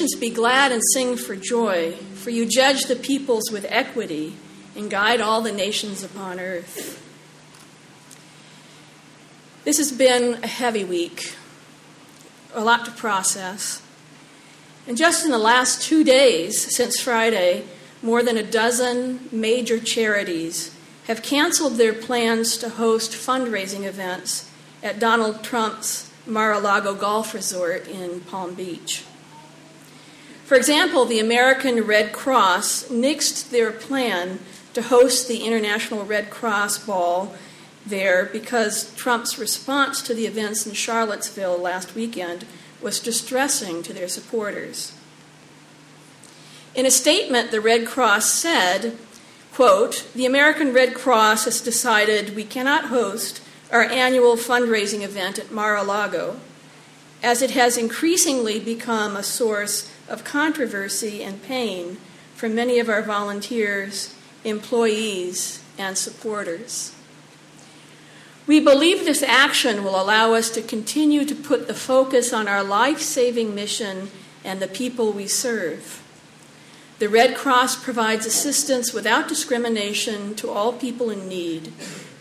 nations be glad and sing for joy, for you judge the peoples with equity and guide all the nations upon earth. This has been a heavy week, a lot to process. And just in the last two days since Friday, more than a dozen major charities have canceled their plans to host fundraising events at Donald Trump's Mar a Lago Golf Resort in Palm Beach. For example, the American Red Cross nixed their plan to host the International Red Cross Ball there because Trump's response to the events in Charlottesville last weekend was distressing to their supporters. In a statement, the Red Cross said, quote, The American Red Cross has decided we cannot host our annual fundraising event at Mar-a-Lago as it has increasingly become a source of controversy and pain for many of our volunteers, employees, and supporters. We believe this action will allow us to continue to put the focus on our life saving mission and the people we serve. The Red Cross provides assistance without discrimination to all people in need,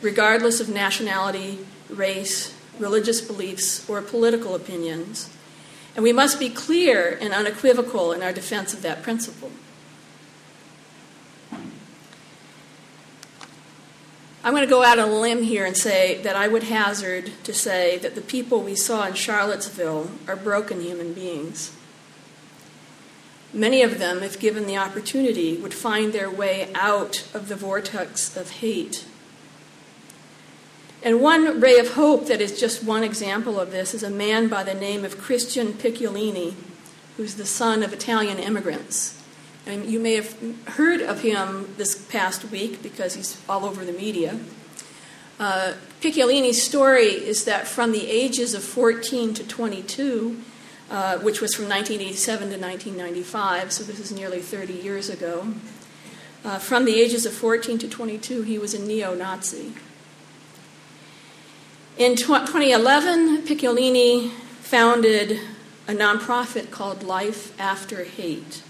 regardless of nationality, race, religious beliefs, or political opinions. And we must be clear and unequivocal in our defense of that principle. I'm going to go out on a limb here and say that I would hazard to say that the people we saw in Charlottesville are broken human beings. Many of them, if given the opportunity, would find their way out of the vortex of hate. And one ray of hope that is just one example of this is a man by the name of Christian Picciolini, who's the son of Italian immigrants. And you may have heard of him this past week because he's all over the media. Uh, Picciolini's story is that from the ages of 14 to 22, uh, which was from 1987 to 1995, so this is nearly 30 years ago, uh, from the ages of 14 to 22, he was a neo Nazi. In 2011, Picciolini founded a nonprofit called Life After Hate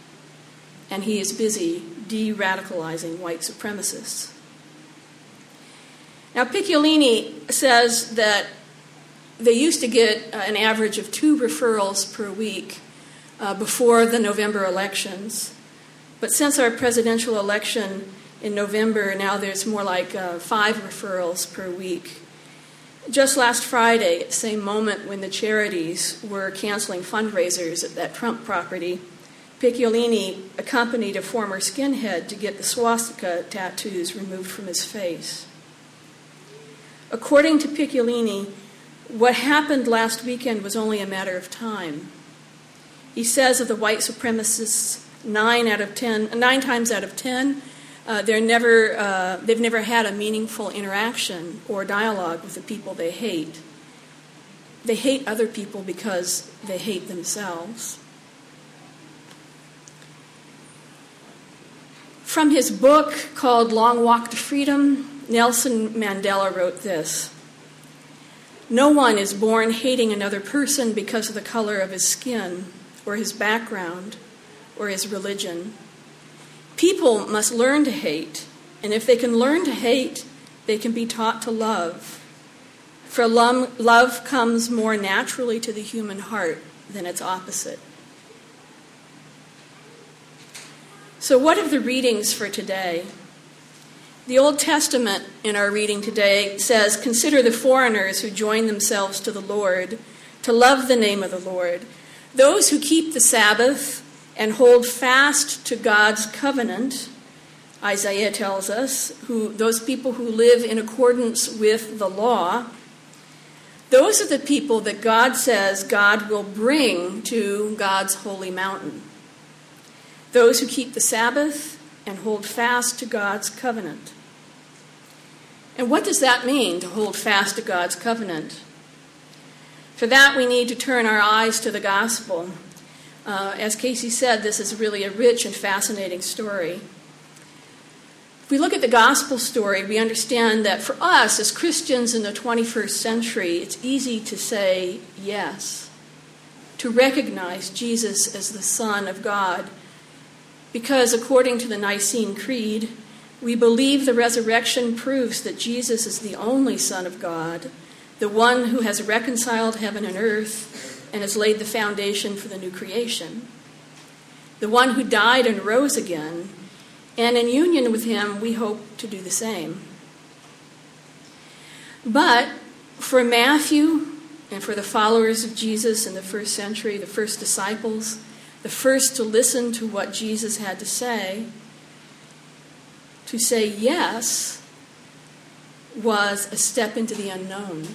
and he is busy de radicalizing white supremacists. Now, Picciolini says that they used to get uh, an average of two referrals per week uh, before the November elections. But since our presidential election in November, now there's more like uh, five referrals per week. Just last Friday, at the same moment when the charities were canceling fundraisers at that Trump property, Picciolini accompanied a former skinhead to get the swastika tattoos removed from his face. According to Picciolini, what happened last weekend was only a matter of time. He says of the white supremacists, nine out of ten, nine times out of ten, uh, they're never, uh, they've never had a meaningful interaction or dialogue with the people they hate. They hate other people because they hate themselves. From his book called Long Walk to Freedom, Nelson Mandela wrote this No one is born hating another person because of the color of his skin, or his background, or his religion. People must learn to hate, and if they can learn to hate, they can be taught to love. For love comes more naturally to the human heart than its opposite. So, what are the readings for today? The Old Testament in our reading today says, Consider the foreigners who join themselves to the Lord, to love the name of the Lord, those who keep the Sabbath and hold fast to God's covenant. Isaiah tells us, who, those people who live in accordance with the law, those are the people that God says God will bring to God's holy mountain those who keep the Sabbath and hold fast to God's covenant. And what does that mean to hold fast to God's covenant? For that, we need to turn our eyes to the gospel. Uh, as Casey said, this is really a rich and fascinating story. If we look at the gospel story, we understand that for us as Christians in the 21st century, it's easy to say yes. to recognize Jesus as the Son of God. Because according to the Nicene Creed, we believe the resurrection proves that Jesus is the only Son of God, the one who has reconciled heaven and earth and has laid the foundation for the new creation, the one who died and rose again, and in union with him, we hope to do the same. But for Matthew and for the followers of Jesus in the first century, the first disciples, the first to listen to what Jesus had to say, to say yes was a step into the unknown.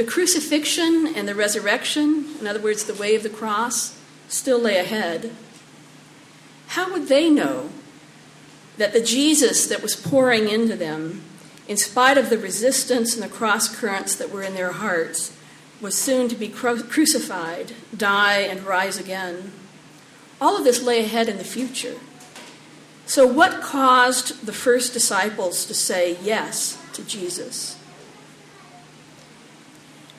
The crucifixion and the resurrection, in other words, the way of the cross, still lay ahead. How would they know that the Jesus that was pouring into them in spite of the resistance and the cross currents that were in their hearts, was soon to be cru- crucified, die, and rise again. All of this lay ahead in the future. So, what caused the first disciples to say yes to Jesus?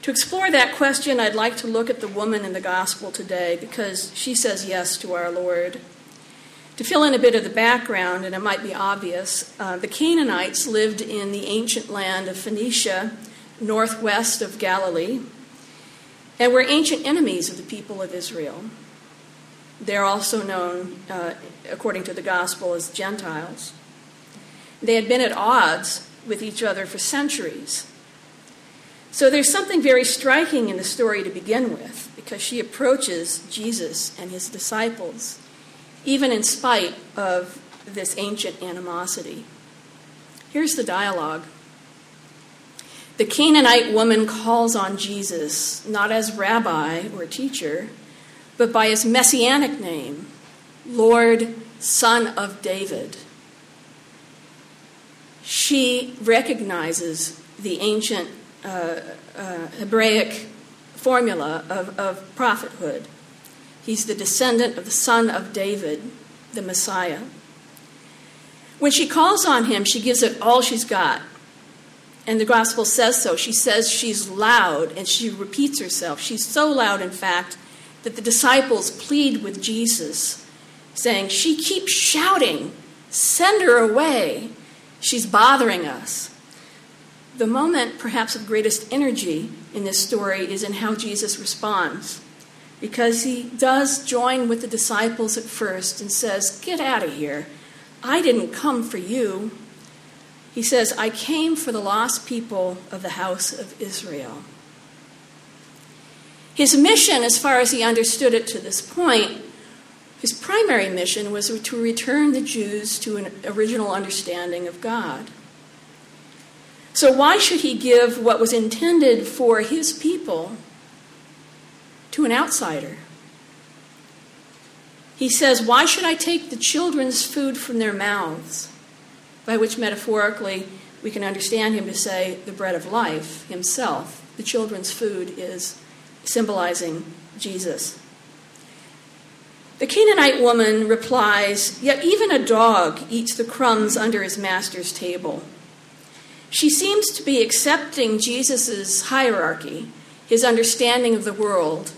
To explore that question, I'd like to look at the woman in the gospel today because she says yes to our Lord. To fill in a bit of the background, and it might be obvious, uh, the Canaanites lived in the ancient land of Phoenicia, northwest of Galilee, and were ancient enemies of the people of Israel. They're also known, uh, according to the gospel, as Gentiles. They had been at odds with each other for centuries. So there's something very striking in the story to begin with, because she approaches Jesus and his disciples even in spite of this ancient animosity. Here's the dialogue. The Canaanite woman calls on Jesus not as rabbi or teacher, but by his messianic name, Lord, Son of David. She recognizes the ancient uh, uh, Hebraic formula of, of prophethood He's the descendant of the son of David, the Messiah. When she calls on him, she gives it all she's got. And the gospel says so. She says she's loud and she repeats herself. She's so loud, in fact, that the disciples plead with Jesus, saying, She keeps shouting, send her away. She's bothering us. The moment, perhaps, of greatest energy in this story is in how Jesus responds because he does join with the disciples at first and says, Get out of here. I didn't come for you. He says, I came for the lost people of the house of Israel. His mission, as far as he understood it to this point, his primary mission was to return the Jews to an original understanding of God. So, why should he give what was intended for his people to an outsider. He says, Why should I take the children's food from their mouths? By which metaphorically we can understand him to say the bread of life himself. The children's food is symbolizing Jesus. The Canaanite woman replies, Yet even a dog eats the crumbs under his master's table. She seems to be accepting Jesus' hierarchy, his understanding of the world,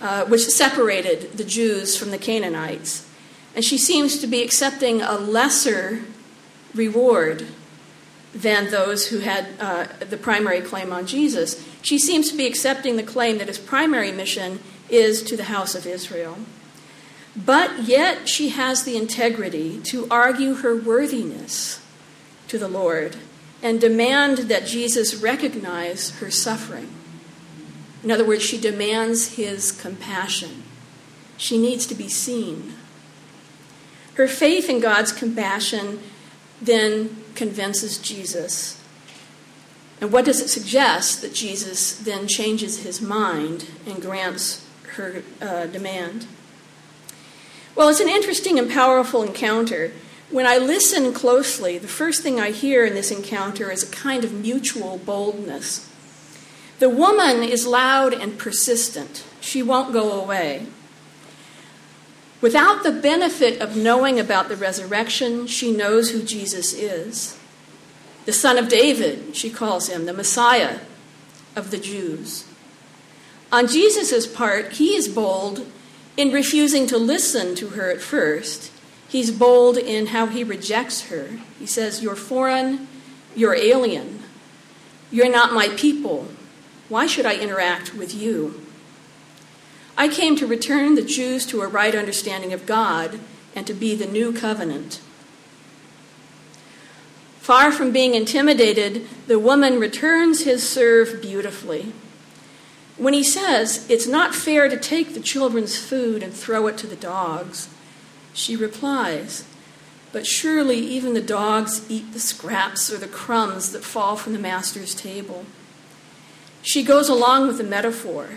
uh, which separated the Jews from the Canaanites. And she seems to be accepting a lesser reward than those who had uh, the primary claim on Jesus. She seems to be accepting the claim that his primary mission is to the house of Israel. But yet she has the integrity to argue her worthiness to the Lord and demand that Jesus recognize her suffering. In other words, she demands his compassion. She needs to be seen. Her faith in God's compassion then convinces Jesus. And what does it suggest? That Jesus then changes his mind and grants her uh, demand. Well, it's an interesting and powerful encounter. When I listen closely, the first thing I hear in this encounter is a kind of mutual boldness. The woman is loud and persistent. She won't go away. Without the benefit of knowing about the resurrection, she knows who Jesus is. The Son of David, she calls him, the Messiah of the Jews. On Jesus' part, he is bold in refusing to listen to her at first. He's bold in how he rejects her. He says, You're foreign, you're alien, you're not my people. Why should I interact with you? I came to return the Jews to a right understanding of God and to be the new covenant. Far from being intimidated, the woman returns his serve beautifully. When he says, It's not fair to take the children's food and throw it to the dogs, she replies, But surely even the dogs eat the scraps or the crumbs that fall from the master's table. She goes along with the metaphor.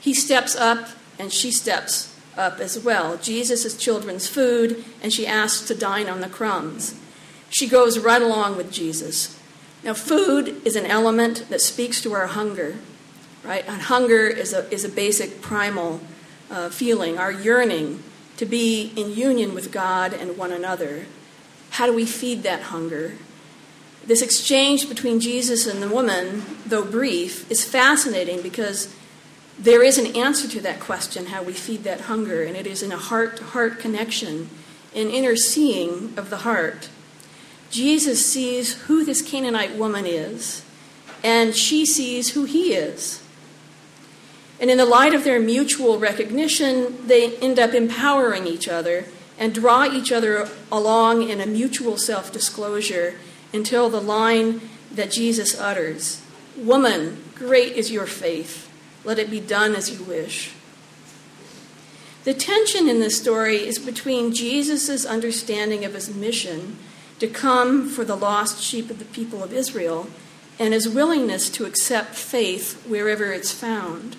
He steps up and she steps up as well. Jesus is children's food, and she asks to dine on the crumbs. She goes right along with Jesus. Now, food is an element that speaks to our hunger right? And hunger is a, is a basic primal uh, feeling, our yearning to be in union with God and one another. How do we feed that hunger? This exchange between Jesus and the woman, though brief, is fascinating because there is an answer to that question how we feed that hunger, and it is in a heart to heart connection, an inner seeing of the heart. Jesus sees who this Canaanite woman is, and she sees who he is. And in the light of their mutual recognition, they end up empowering each other and draw each other along in a mutual self disclosure until the line that Jesus utters Woman, great is your faith. Let it be done as you wish. The tension in this story is between Jesus' understanding of his mission to come for the lost sheep of the people of Israel and his willingness to accept faith wherever it's found.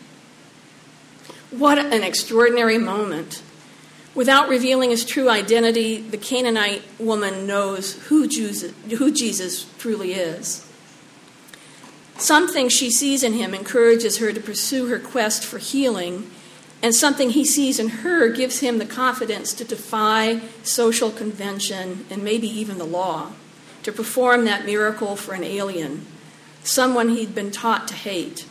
What an extraordinary moment. Without revealing his true identity, the Canaanite woman knows who Jesus, truly is. Something she sees in him encourages her to pursue her quest for healing, and something he sees in her gives him the confidence to defy social convention and maybe even the law, to perform that miracle for an alien, someone he'd been taught to hate.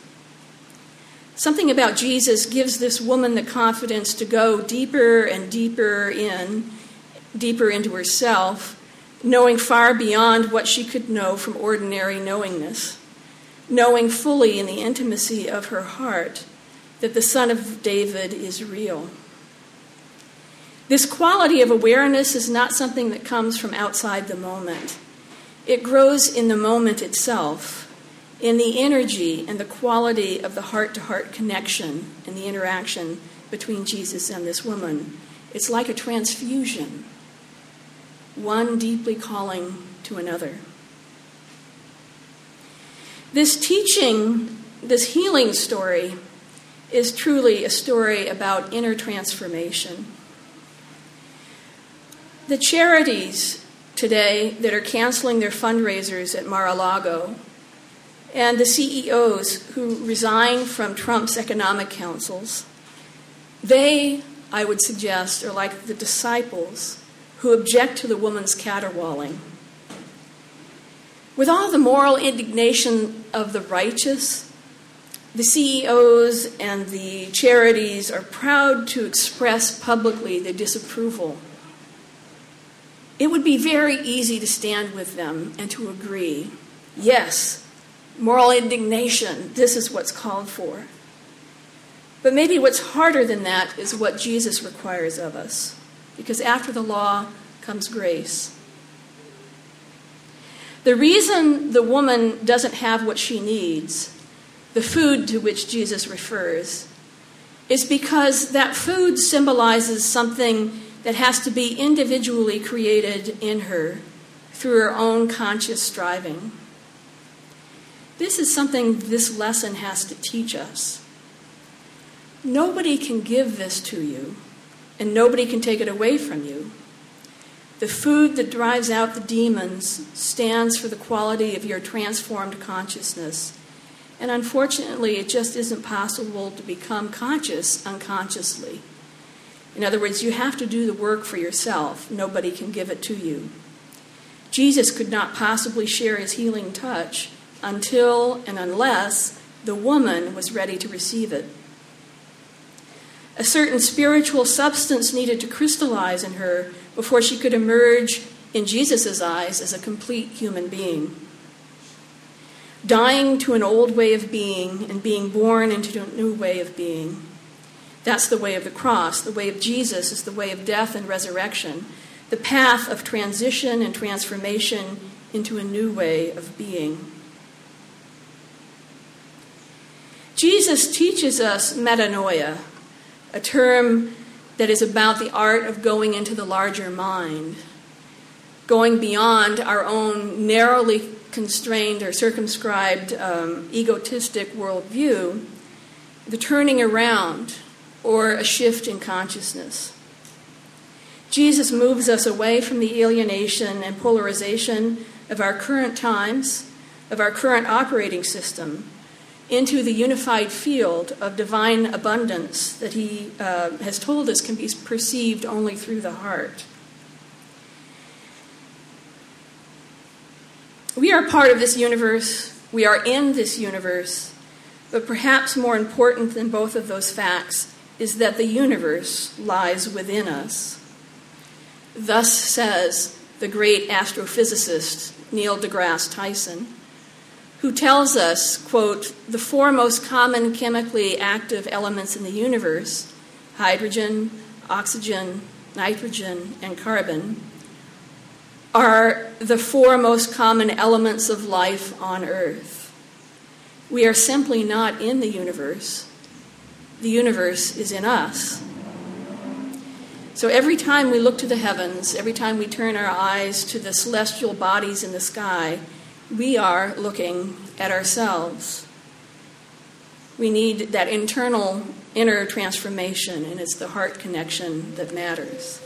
Something about Jesus gives this woman the confidence to go deeper and deeper in, deeper into herself, knowing far beyond what she could know from ordinary knowingness, knowing fully in the intimacy of her heart that the Son of David is real. This quality of awareness is not something that comes from outside the moment. It grows in the moment itself in the energy and the quality of the heart to heart connection and the interaction between Jesus and this woman. It's like a transfusion, one deeply calling to another. This teaching, this healing story, is truly a story about inner transformation. The charities today that are canceling their fundraisers at Mar a Lago and the CEOs who resign from Trump's economic councils, they, I would suggest, are like the disciples who object to the woman's caterwauling. With all the moral indignation of the righteous, the CEOs and the charities are proud to express publicly their disapproval. It would be very easy to stand with them and to agree yes, moral indignation. This is what's called for. But maybe what's harder than that is what Jesus requires of us, because after the law comes grace. The reason the woman doesn't have what she needs, the food to which Jesus refers, is because that food symbolizes something that has to be individually created in her through her own conscious striving. This is something this lesson has to teach us. Nobody can give this to you, and nobody can take it away from you. The food that drives out the demons stands for the quality of your transformed consciousness. And unfortunately, it just isn't possible to become conscious unconsciously. In other words, you have to do the work for yourself. Nobody can give it to you. Jesus could not possibly share his healing touch until and unless The woman was ready to receive it. A certain spiritual substance needed to crystallize in her before she could emerge in Jesus' eyes as a complete human being. Dying to an old way of being and being born into a new way of being. That's the way of the cross. The way of Jesus is the way of death and resurrection, the path of transition and transformation into a new way of being. Jesus teaches us metanoia, a term that is about the art of going into the larger mind, going beyond our own narrowly constrained or circumscribed um, egotistic worldview, the turning around or a shift in consciousness. Jesus moves us away from the alienation and polarization of our current times, of our current operating system, into the unified field of divine abundance that he uh, has told us can be perceived only through the heart. We are part of this universe, we are in this universe, but perhaps more important than both of those facts is that the universe lies within us. Thus says the great astrophysicist Neil deGrasse Tyson, who tells us, quote, the four most common chemically active elements in the universe hydrogen, oxygen, nitrogen, and carbon are the four most common elements of life on Earth. We are simply not in the universe, the universe is in us. So every time we look to the heavens, every time we turn our eyes to the celestial bodies in the sky, we are looking at ourselves. We need that internal inner transformation, and it's the heart connection that matters.